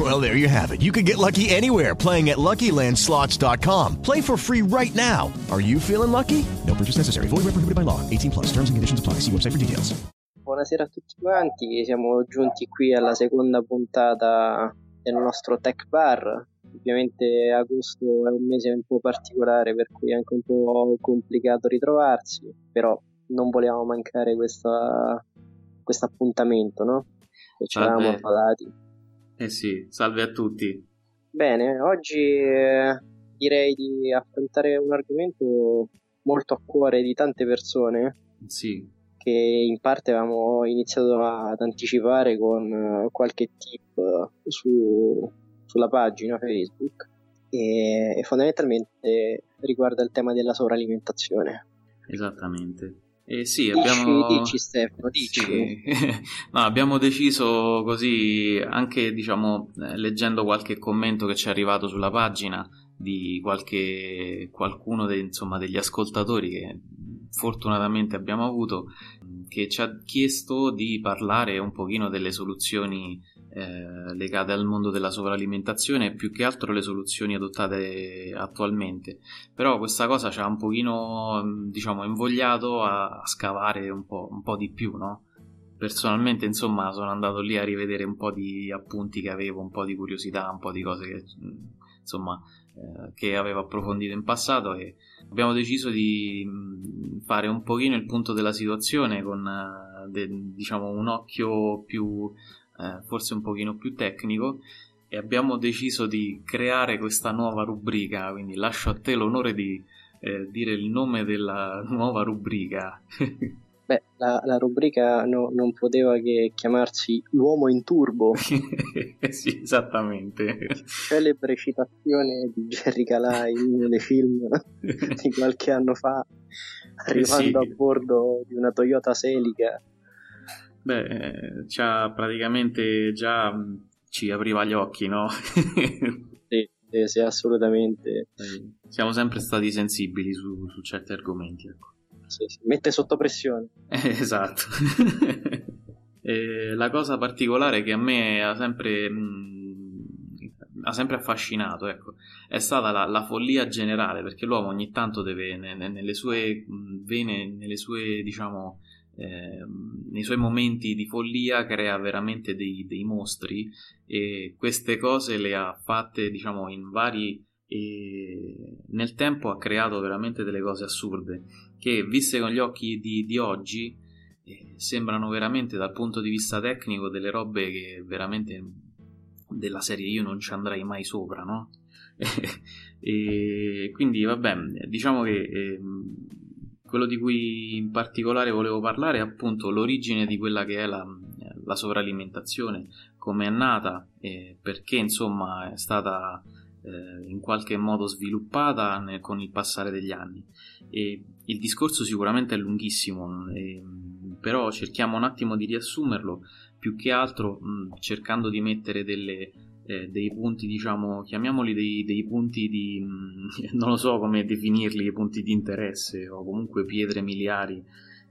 Well, there you have it. You can get lucky anywhere playing at LuckyLandSlots.com. Play for free right now. Are you feeling lucky? No purchase necessary. Void where prohibited by law. 18 plus. Terms and conditions apply. See website for details. Buonasera a tutti quanti. Siamo giunti qui alla seconda puntata del nostro Tech Bar. Ovviamente agosto è un mese un po' particolare, per cui è anche un po' complicato ritrovarsi, però non volevamo mancare questo appuntamento, no? E ci eravamo affadati. Eh sì, salve a tutti. Bene, oggi eh, direi di affrontare un argomento molto a cuore di tante persone. Sì. Che in parte avevamo iniziato ad anticipare con uh, qualche tip uh, su, sulla pagina Facebook e, e fondamentalmente riguarda il tema della sovralimentazione. Esattamente. Eh sì, dici, abbiamo... dici Stefano, dici. Sì. no, abbiamo deciso così, anche diciamo, leggendo qualche commento che ci è arrivato sulla pagina di qualche, qualcuno de, insomma, degli ascoltatori che fortunatamente abbiamo avuto, che ci ha chiesto di parlare un pochino delle soluzioni eh, legate al mondo della sovralimentazione più che altro le soluzioni adottate attualmente però questa cosa ci ha un pochino diciamo invogliato a, scavare un po', un po' di più no? personalmente insomma sono andato lì a rivedere un po' di appunti che avevo un po' di curiosità un po' di cose che insomma eh, che avevo approfondito in passato e abbiamo deciso di fare un pochino il punto della situazione con eh, de, diciamo un occhio più eh, forse un pochino più tecnico e abbiamo deciso di creare questa nuova rubrica, quindi lascio a te l'onore di eh, dire il nome della nuova rubrica. Beh, la, la rubrica no, non poteva che chiamarsi L'uomo in turbo. sì, esattamente. Celebre citazione di Jerry Calai nei film di qualche anno fa, arrivando sì. a bordo di una Toyota Celica Beh, c'ha praticamente già ci apriva gli occhi, no? sì, sì, sì, assolutamente. Siamo sempre stati sensibili su, su certi argomenti, ecco. Sì, sì. Mette sotto pressione. Eh, esatto. la cosa particolare che a me ha sempre, mh, ha sempre affascinato, ecco, è stata la, la, follia generale, perché l'uomo ogni tanto deve, ne, nelle sue vene, nelle sue, diciamo, eh, nei suoi momenti di follia crea veramente dei, dei, mostri e queste cose le ha fatte diciamo in vari e nel tempo ha creato veramente delle cose assurde che viste con gli occhi di, di oggi eh, sembrano veramente dal punto di vista tecnico delle robe che veramente della serie io non ci andrei mai sopra no? e quindi vabbè diciamo che eh, quello di cui in particolare volevo parlare è appunto l'origine di quella che è la, la sovralimentazione, come è nata, e perché insomma è stata eh, in qualche modo sviluppata nel, con il passare degli anni. E il discorso sicuramente è lunghissimo, e, però cerchiamo un attimo di riassumerlo, più che altro mh, cercando di mettere delle eh, dei punti, diciamo, chiamiamoli dei, dei punti di, non lo so come definirli, punti di interesse o comunque pietre miliari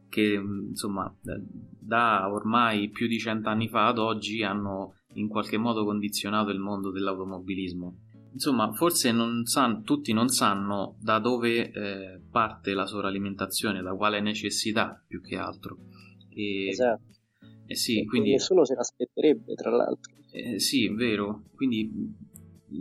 che insomma da ormai più di cent'anni fa ad oggi hanno in qualche modo condizionato il mondo dell'automobilismo. Insomma, forse non san, tutti non sanno da dove eh, parte la sovralimentazione, da quale necessità più che altro. E, esatto. Eh sì, quindi... Nessuno se l'aspetterebbe, tra l'altro. Eh, sì, vero. Quindi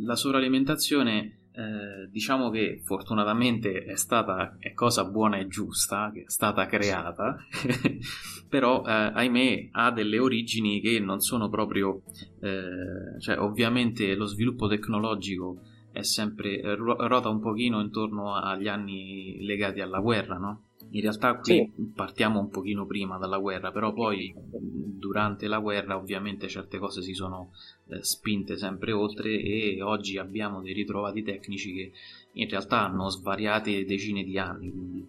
la sovralimentazione, eh, diciamo che fortunatamente è stata è cosa buona e giusta, che è stata creata, però eh, ahimè ha delle origini che non sono proprio, eh, cioè ovviamente lo sviluppo tecnologico è sempre rota un pochino intorno agli anni legati alla guerra, no? In realtà qui sì. partiamo un pochino prima dalla guerra, però poi durante la guerra ovviamente certe cose si sono eh, spinte sempre oltre e oggi abbiamo dei ritrovati tecnici che in realtà hanno svariate decine di anni. Quindi.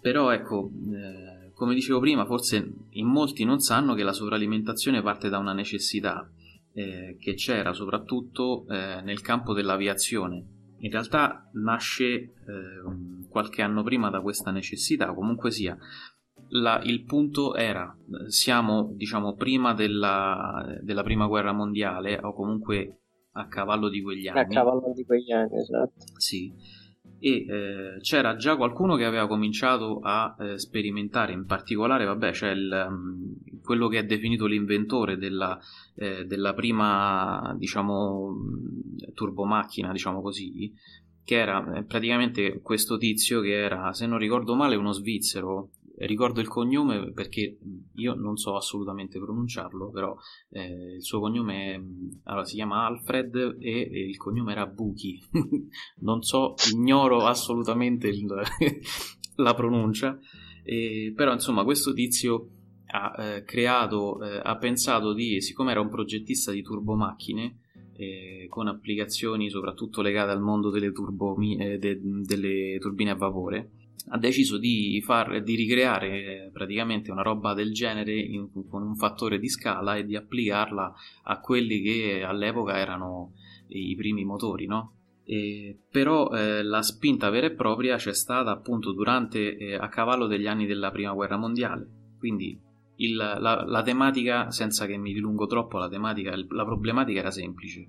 Però ecco, eh, come dicevo prima, forse in molti non sanno che la sovralimentazione parte da una necessità eh, che c'era soprattutto eh, nel campo dell'aviazione. In realtà nasce eh, qualche anno prima da questa necessità, comunque sia. La, il punto era, siamo diciamo prima della, della prima guerra mondiale o comunque a cavallo di quegli anni. A cavallo di quegli anni, esatto. Sì, e eh, c'era già qualcuno che aveva cominciato a eh, sperimentare, in particolare, vabbè, c'è um, quello che è definito l'inventore della, eh, della prima, diciamo, turbomacchina, diciamo così, che era eh, praticamente questo tizio che era, se non ricordo male, uno svizzero, ricordo il cognome perché io non so assolutamente pronunciarlo, però eh, il suo cognome è, allora, si chiama Alfred e, e il cognome era Buchi. non so, ignoro assolutamente il, la pronuncia, eh, però insomma questo tizio ha eh, creato, eh, ha pensato di, siccome era un progettista di turbomacchine, eh, con applicazioni soprattutto legate al mondo delle, turbo, eh, de, delle turbine a vapore, ha deciso di, far, di ricreare praticamente una roba del genere in, con un fattore di scala e di applicarla a quelli che all'epoca erano i primi motori, no? E, però eh, la spinta vera e propria c'è stata appunto durante eh, a cavallo degli anni della prima guerra mondiale quindi il, la, la, tematica senza che mi dilungo troppo la tematica la problematica era semplice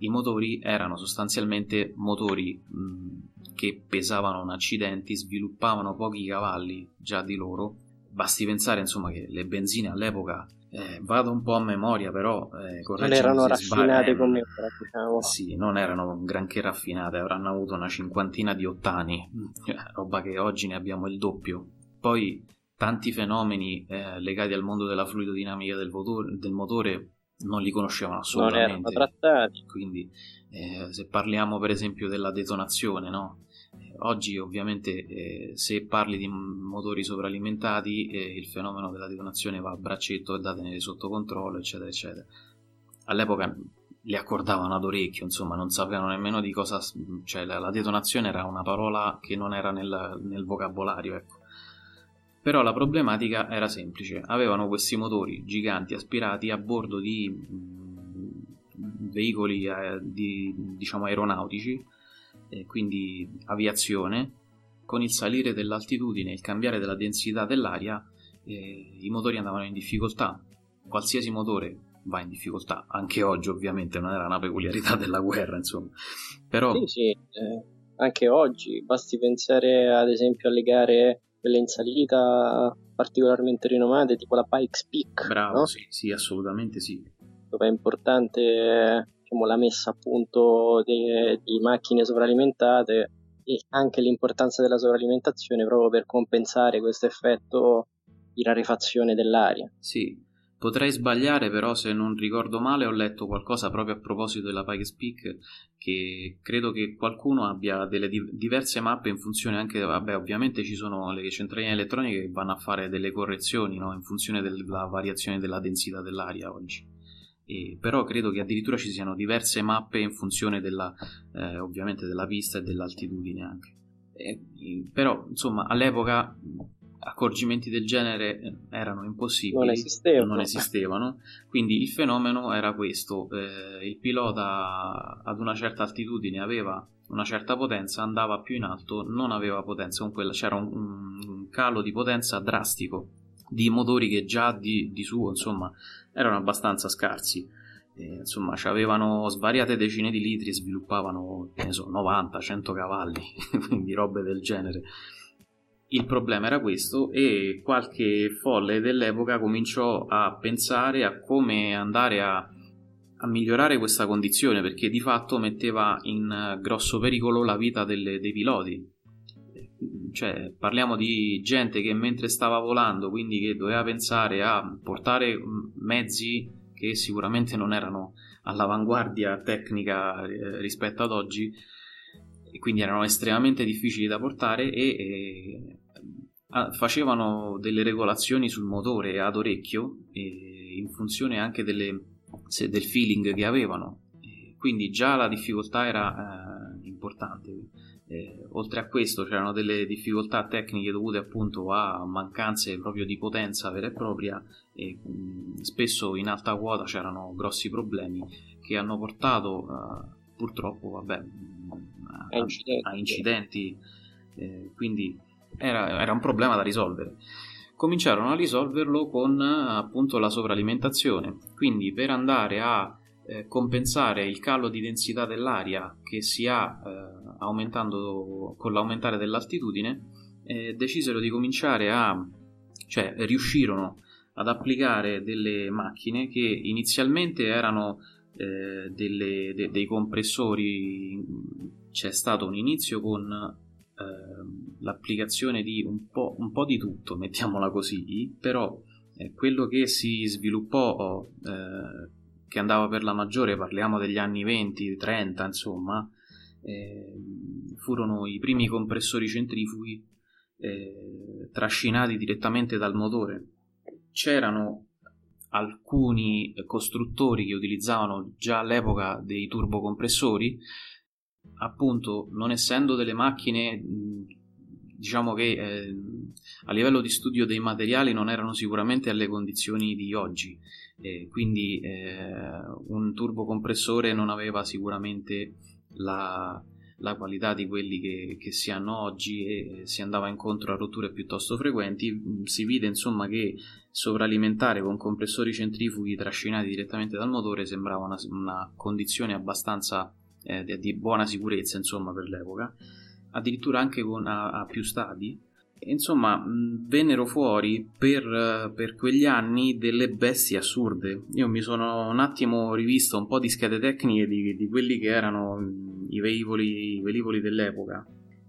i motori erano sostanzialmente motori mh, che pesavano un accidenti, sviluppavano pochi cavalli già di loro. Basti pensare insomma che le benzine all'epoca eh, vado un po' a memoria, però eh, non erano raffinate sbag- come ora, diciamo. Sì, non erano granché raffinate, avranno avuto una cinquantina di ottani, cioè, roba che oggi ne abbiamo il doppio. Poi tanti fenomeni eh, legati al mondo della fluidodinamica del, votor- del motore non li conoscevano assolutamente. Non erano trattati. Quindi, eh, se parliamo per esempio della detonazione, no? Oggi ovviamente eh, se parli di motori sovralimentati eh, il fenomeno della detonazione va a braccetto e da tenere sotto controllo eccetera eccetera. All'epoca li accordavano ad orecchio, insomma non sapevano nemmeno di cosa... cioè la, la detonazione era una parola che non era nel, nel vocabolario, ecco. Però la problematica era semplice, avevano questi motori giganti aspirati a bordo di mh, veicoli eh, di, diciamo aeronautici, eh, quindi aviazione, con il salire dell'altitudine e il cambiare della densità dell'aria, eh, i motori andavano in difficoltà. Qualsiasi motore va in difficoltà, anche oggi ovviamente non era una peculiarità della guerra, insomma. Però... Sì, sì, eh, anche oggi, basti pensare ad esempio alle gare quelle in salita particolarmente rinomate, tipo la Pikes Peak. Bravo, no? sì, sì, assolutamente sì. Dove è importante diciamo, la messa a punto di, di macchine sovralimentate e anche l'importanza della sovralimentazione proprio per compensare questo effetto di rarefazione dell'aria. Sì, Potrei sbagliare, però, se non ricordo male, ho letto qualcosa proprio a proposito della Pikes Peak che credo che qualcuno abbia delle di- diverse mappe in funzione anche, vabbè, ovviamente ci sono le centraline elettroniche che vanno a fare delle correzioni no? in funzione della variazione della densità dell'aria oggi. E, però credo che addirittura ci siano diverse mappe in funzione della, eh, ovviamente della pista e dell'altitudine anche. E, però, insomma, all'epoca accorgimenti del genere eh, erano impossibili, non esistevano. non esistevano. quindi il fenomeno era questo, eh, il pilota ad una certa altitudine aveva una certa potenza, andava più in alto, non aveva potenza, quella, c'era un, un, calo di potenza drastico di motori che già di, di suo insomma erano abbastanza scarsi. E, insomma, avevano svariate decine di litri e sviluppavano, so, 90-100 cavalli, quindi robe del genere. Il problema era questo e qualche folle dell'epoca cominciò a pensare a come andare a, a migliorare questa condizione perché di fatto metteva in grosso pericolo la vita delle, dei piloti. Cioè, parliamo di gente che mentre stava volando, quindi che doveva pensare a portare mezzi che sicuramente non erano all'avanguardia tecnica eh, rispetto ad oggi, quindi erano estremamente difficili da portare e, e facevano delle regolazioni sul motore ad orecchio in funzione anche delle, se, del feeling che avevano. Quindi già la difficoltà era eh, importante. Eh, oltre a questo c'erano delle difficoltà tecniche dovute appunto a mancanze proprio di potenza vera e propria e mh, spesso in alta quota c'erano grossi problemi che hanno portato uh, purtroppo vabbè, a, a incidenti, a incidenti eh, quindi era, era un problema da risolvere cominciarono a risolverlo con appunto la sovralimentazione. Quindi per andare a eh, compensare il calo di densità dell'aria che si ha eh, aumentando con l'aumentare dell'altitudine, eh, decisero di cominciare a, cioè riuscirono ad applicare delle macchine che inizialmente erano eh, delle, de, dei compressori, c'è stato un inizio con eh, l'applicazione di un po', un po', di tutto, mettiamola così, però eh, quello che si sviluppò eh, che andava per la maggiore, parliamo degli anni 20, 30, insomma, eh, furono i primi compressori centrifughi eh, trascinati direttamente dal motore. C'erano alcuni costruttori che utilizzavano già all'epoca dei turbocompressori, appunto non essendo delle macchine diciamo che eh, a livello di studio dei materiali non erano sicuramente alle condizioni di oggi eh, quindi eh, un turbocompressore non aveva sicuramente la, la qualità di quelli che, che, si hanno oggi e si andava incontro a rotture piuttosto frequenti. Si vide insomma che sovralimentare con compressori centrifughi trascinati direttamente dal motore sembrava una, una condizione abbastanza eh, di, di, buona sicurezza insomma per l'epoca, addirittura anche con, a, a più stadi insomma, vennero fuori per, per, quegli anni delle bestie assurde. Io mi sono un attimo rivisto un po' di schede tecniche di, di quelli che erano i velivoli, i velivoli dell'epoca.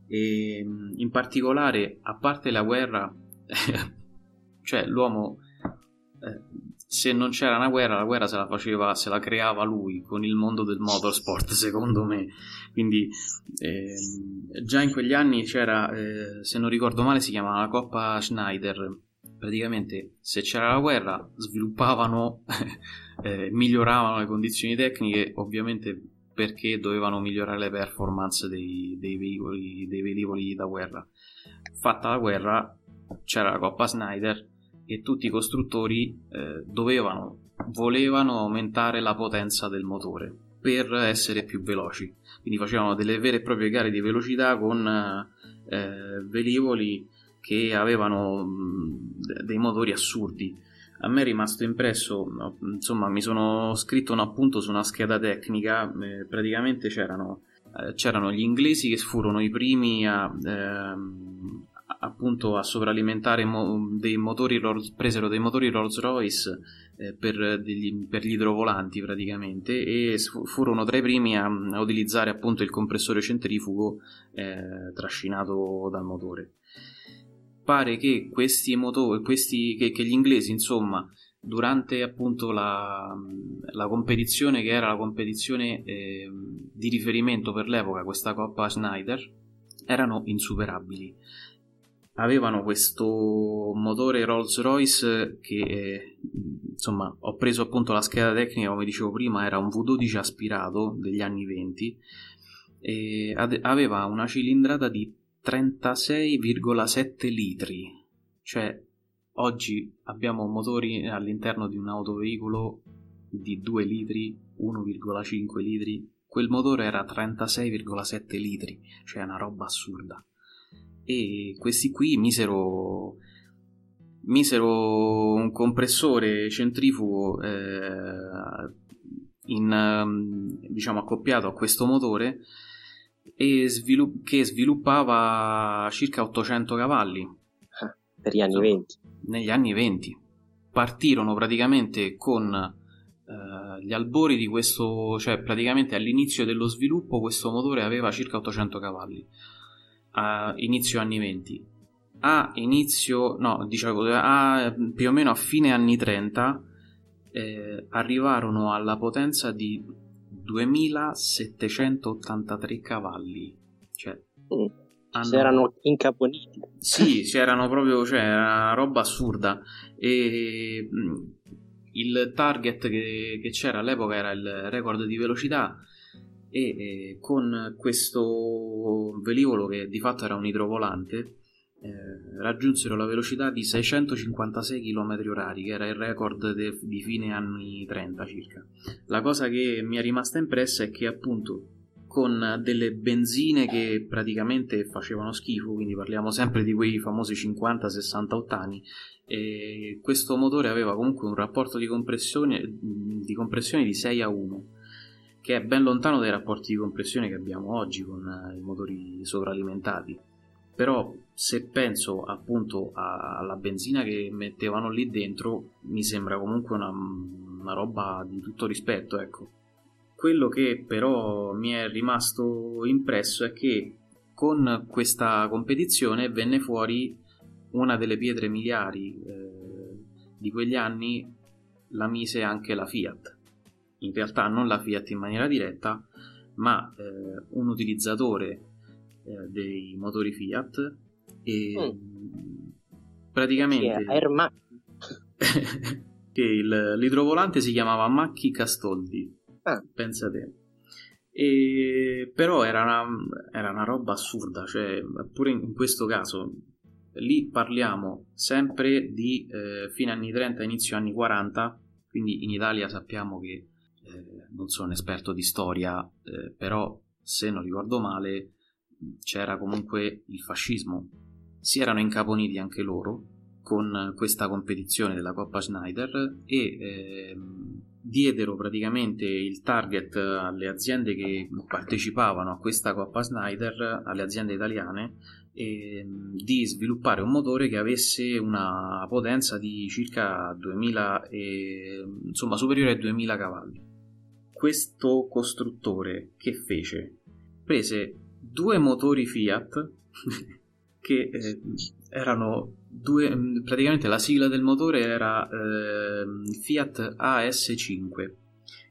E in particolare, a parte la guerra, cioè l'uomo eh, se non c'era una guerra, la guerra se la faceva, se la creava lui con il mondo del motorsport, secondo me. Quindi eh, già in quegli anni c'era, eh, se non ricordo male, si chiamava la Coppa Schneider. Praticamente se c'era la guerra sviluppavano, eh, miglioravano le condizioni tecniche, ovviamente perché dovevano migliorare le performance dei, dei, veicoli, dei velivoli da guerra. Fatta la guerra c'era la Coppa Schneider e tutti i costruttori eh, dovevano, volevano aumentare la potenza del motore per essere più veloci. Quindi facevano delle vere e proprie gare di velocità con eh, velivoli che avevano mh, dei motori assurdi. A me è rimasto impresso, insomma, mi sono scritto un appunto su una scheda tecnica, eh, praticamente c'erano, eh, c'erano, gli inglesi che furono i primi a, ehm, appunto a sovralimentare mo- dei motori Rolls, presero dei motori Rolls Royce eh, per, degli, per, gli idrovolanti praticamente e furono tra i primi a, a utilizzare appunto il compressore centrifugo eh, trascinato dal motore. Pare che questi motori questi, che, che gli inglesi insomma durante appunto la, la, competizione che era la competizione eh, di riferimento per l'epoca questa Coppa Schneider erano insuperabili avevano questo motore Rolls Royce che eh, insomma ho preso appunto la scheda tecnica come dicevo prima era un V12 aspirato degli anni 20 e aveva una cilindrata di 36,7 litri. Cioè oggi abbiamo motori all'interno di un autoveicolo di 2 litri 1,5 litri quel motore era 36,7 litri cioè una roba assurda e questi qui misero, misero un compressore centrifugo eh, in, ehm, diciamo accoppiato a questo motore e svilupp- che sviluppava circa 800 cavalli. Ah, per gli anni 20 negli anni 20 partirono praticamente con eh, gli albori di questo cioè praticamente all'inizio dello sviluppo questo motore aveva circa 800 cavalli a inizio anni 20. A inizio, no, diciamo, a, più o meno a fine anni 30 eh, arrivarono alla potenza di 2783 cavalli. Cioè, mm. hanno... si erano incaponiti. Sì, c'erano proprio, cioè, era una roba assurda. E mm, il target che, che c'era all'epoca era il record di velocità e eh, con questo velivolo che di fatto era un idrovolante eh, raggiunsero la velocità di 656 km h che era il record de- di fine anni 30 circa. La cosa che mi è rimasta impressa è che appunto con delle benzine che praticamente facevano schifo, quindi parliamo sempre di quei famosi 50-60 ottani, e questo motore aveva comunque un rapporto di compressione, di compressione di 6 a 1 che è ben lontano dai rapporti di compressione che abbiamo oggi con i motori sovralimentati. Però se penso appunto alla benzina che mettevano lì dentro mi sembra comunque una, una roba di tutto rispetto ecco. Quello che però mi è rimasto impresso è che con questa competizione venne fuori una delle pietre miliari eh, di quegli anni la mise anche la Fiat in realtà non la Fiat in maniera diretta ma eh, un utilizzatore eh, dei motori Fiat e mm. praticamente Air che il, l'idrovolante si chiamava Macchi Castoldi ah. pensate e, però era una, era una roba assurda cioè pure in, in questo caso lì parliamo sempre di eh, fine anni 30 inizio anni 40 quindi in Italia sappiamo che eh, non sono esperto di storia eh, però se non ricordo male c'era comunque il fascismo. Si erano incaponiti anche loro con questa competizione della Coppa Schneider e eh, diedero praticamente il target alle aziende che partecipavano a questa Coppa Schneider, alle aziende italiane, eh, di sviluppare un motore che avesse una potenza di circa 2000, eh, insomma superiore ai 2000 cavalli. Questo costruttore che fece? Prese due motori Fiat che eh, erano due mm, praticamente la sigla del motore era eh, Fiat AS5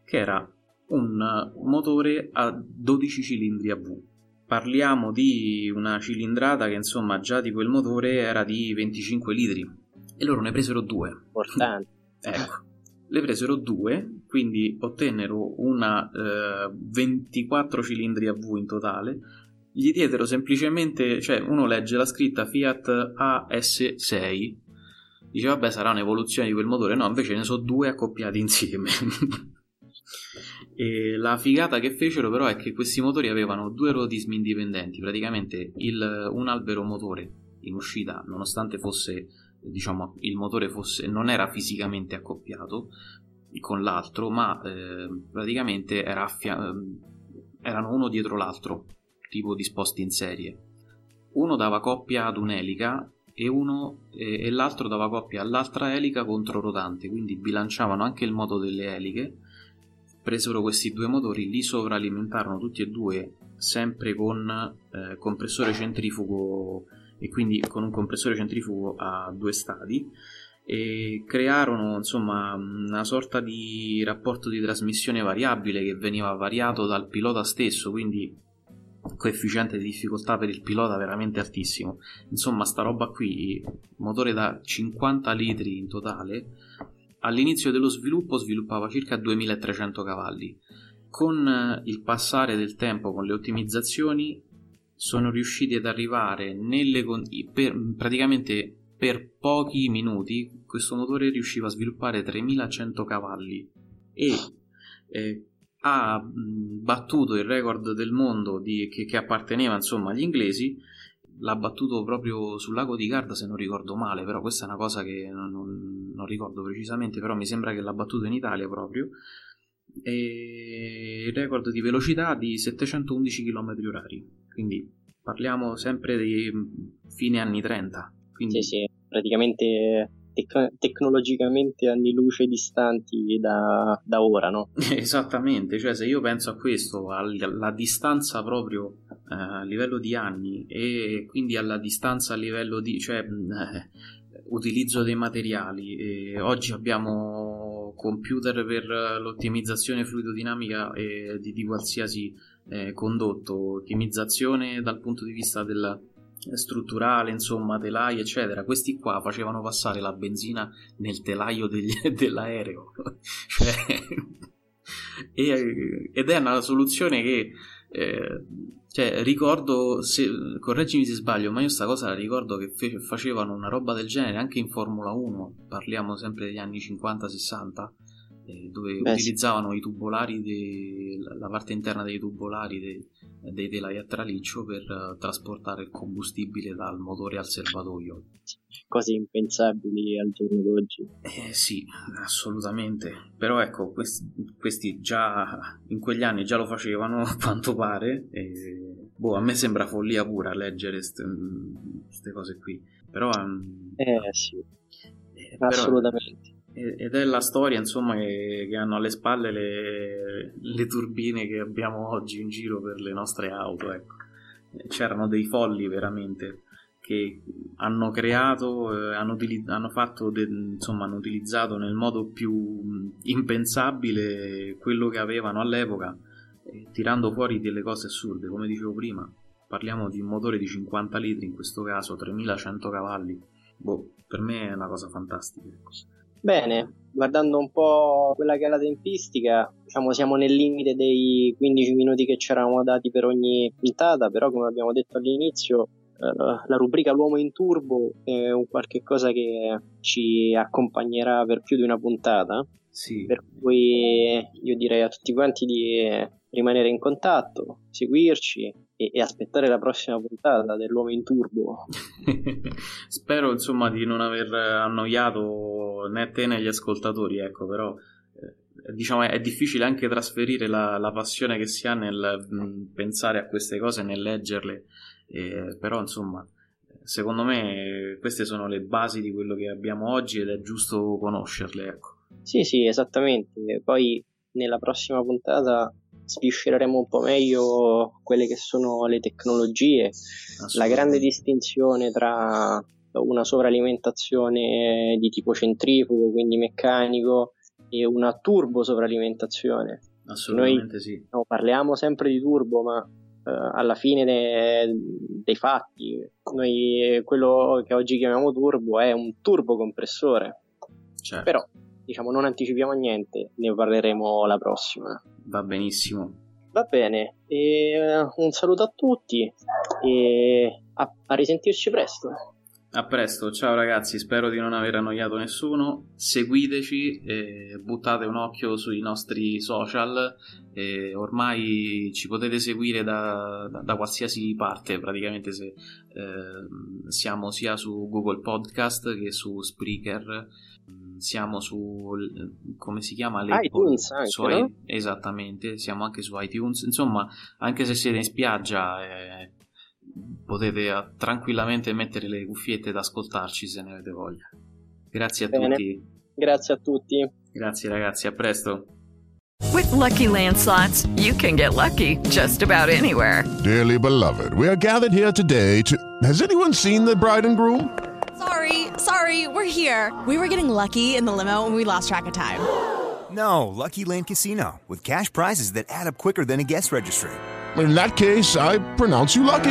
che era un motore a 12 cilindri a V. Parliamo di una cilindrata che insomma già di quel motore era di 25 litri. E loro ne presero due. Importante. Ecco. Le presero due, quindi ottennero una eh, 24 cilindri a V in totale, gli diedero semplicemente, cioè uno legge la scritta Fiat AS6, dice vabbè sarà un'evoluzione di quel motore, no invece ne sono due accoppiati insieme. e la figata che fecero però è che questi motori avevano due rotismi indipendenti, praticamente il, un albero motore in uscita, nonostante fosse, diciamo, il motore fosse, non era fisicamente accoppiato con l'altro, ma eh, praticamente era affia- erano uno dietro l'altro tipo disposti in serie. Uno dava coppia ad un'elica e, uno, e, e l'altro dava coppia all'altra elica contro rotante, quindi bilanciavano anche il moto delle eliche. Presero questi due motori, li sovralimentarono tutti e due, sempre con eh, compressore centrifugo e quindi con un compressore centrifugo a due stadi e crearono insomma una sorta di rapporto di trasmissione variabile che veniva variato dal pilota stesso quindi coefficiente di difficoltà per il pilota veramente altissimo. Insomma, sta roba qui, motore da 50 litri in totale, all'inizio dello sviluppo sviluppava circa 2300 cavalli. Con eh, il passare del tempo, con le ottimizzazioni, sono riusciti ad arrivare nelle per, praticamente per pochi minuti questo motore riusciva a sviluppare 3100 cavalli e eh, ha battuto il record del mondo di, che, che, apparteneva insomma agli inglesi. L'ha battuto proprio sul lago di Garda se non ricordo male però questa è una cosa che non, non, non ricordo precisamente però mi sembra che l'ha battuto in Italia proprio. E il record di velocità di 711 km h quindi parliamo sempre di fine anni 30 quindi... sì sì praticamente tec- tecnologicamente anni luce distanti da, da ora, no? Esattamente, cioè se io penso a questo, alla distanza proprio eh, a livello di anni e quindi alla distanza a livello di... Cioè, eh, utilizzo dei materiali. Oggi abbiamo computer per l'ottimizzazione fluidodinamica di, di qualsiasi eh, condotto, ottimizzazione dal punto di vista del, strutturale, insomma, telai, eccetera. Questi qua facevano passare la benzina nel telaio degli, dell'aereo. cioè, e, ed è una soluzione che eh, cioè, ricordo, se, correggimi se sbaglio, ma io sta cosa la ricordo che fe- facevano una roba del genere anche in Formula 1, parliamo sempre degli anni 50-60, eh, dove Beh, utilizzavano sì. i tubolari, de, la parte interna dei tubolari de, dei telai a traliccio per uh, trasportare il combustibile dal motore al serbatoio. Cose impensabili al giorno d'oggi. Eh, sì, assolutamente. Però ecco, questi, questi, già in quegli anni già lo facevano, a quanto pare. E, boh, a me sembra follia pura leggere queste cose qui. Però... Um, eh sì, eh, assolutamente ed è la storia insomma che, che hanno alle spalle le, le, turbine che abbiamo oggi in giro per le nostre auto ecco. c'erano dei folli veramente che hanno creato eh, hanno, hanno, fatto de- insomma hanno utilizzato nel modo più impensabile quello che avevano all'epoca eh, tirando fuori delle cose assurde come dicevo prima parliamo di un motore di 50 litri in questo caso 3100 cavalli boh, per me è una cosa fantastica ecco. Bene, guardando un po' quella che è la tempistica, diciamo siamo nel limite dei 15 minuti che ci eravamo dati per ogni puntata, però come abbiamo detto all'inizio, eh, la rubrica L'uomo in turbo è un qualche cosa che ci accompagnerà per più di una puntata. Sì. Per cui io direi a tutti quanti di rimanere in contatto, seguirci e, e, aspettare la prossima puntata dell'uomo in turbo. Spero insomma di non aver annoiato né te né gli ascoltatori, ecco, però eh, diciamo è difficile anche trasferire la, la, passione che si ha nel mh, mm, pensare a queste cose, nel leggerle, eh, però insomma secondo me queste sono le basi di quello che abbiamo oggi ed è giusto conoscerle, ecco. Sì, sì, esattamente. Poi nella prossima puntata sviscereremo un po' meglio quelle che sono le tecnologie, la grande distinzione tra una sovralimentazione di tipo centrifugo, quindi meccanico, e una turbo sovralimentazione. Assolutamente Noi sì. No, parliamo sempre di turbo, ma eh, alla fine de, dei fatti, noi quello che oggi chiamiamo turbo è un turbo compressore. Certo. Però diciamo non anticipiamo niente, ne parleremo la prossima. Va benissimo. Va bene, e, uh, un saluto a tutti e a, a risentirci presto. A presto, ciao ragazzi, spero di non aver annoiato nessuno. Seguiteci, eh, buttate un occhio sui nostri social. Eh, ormai ci potete seguire da, da, da qualsiasi parte, praticamente se, eh, siamo sia su Google Podcast che su Spreaker siamo su come si chiama iTunes anche, su, no? esattamente siamo anche su iTunes insomma anche se siete in spiaggia eh, potete eh, tranquillamente mettere le cuffiette ed ascoltarci se ne avete voglia grazie a Bene. tutti grazie a tutti grazie ragazzi a presto With lucky landslots you can get lucky just about anywhere dearly beloved we are gathered here today to has anyone seen the bride and groom Sorry, sorry, we're here. We were getting lucky in the limo and we lost track of time. No, Lucky Land Casino, with cash prizes that add up quicker than a guest registry. In that case, I pronounce you lucky.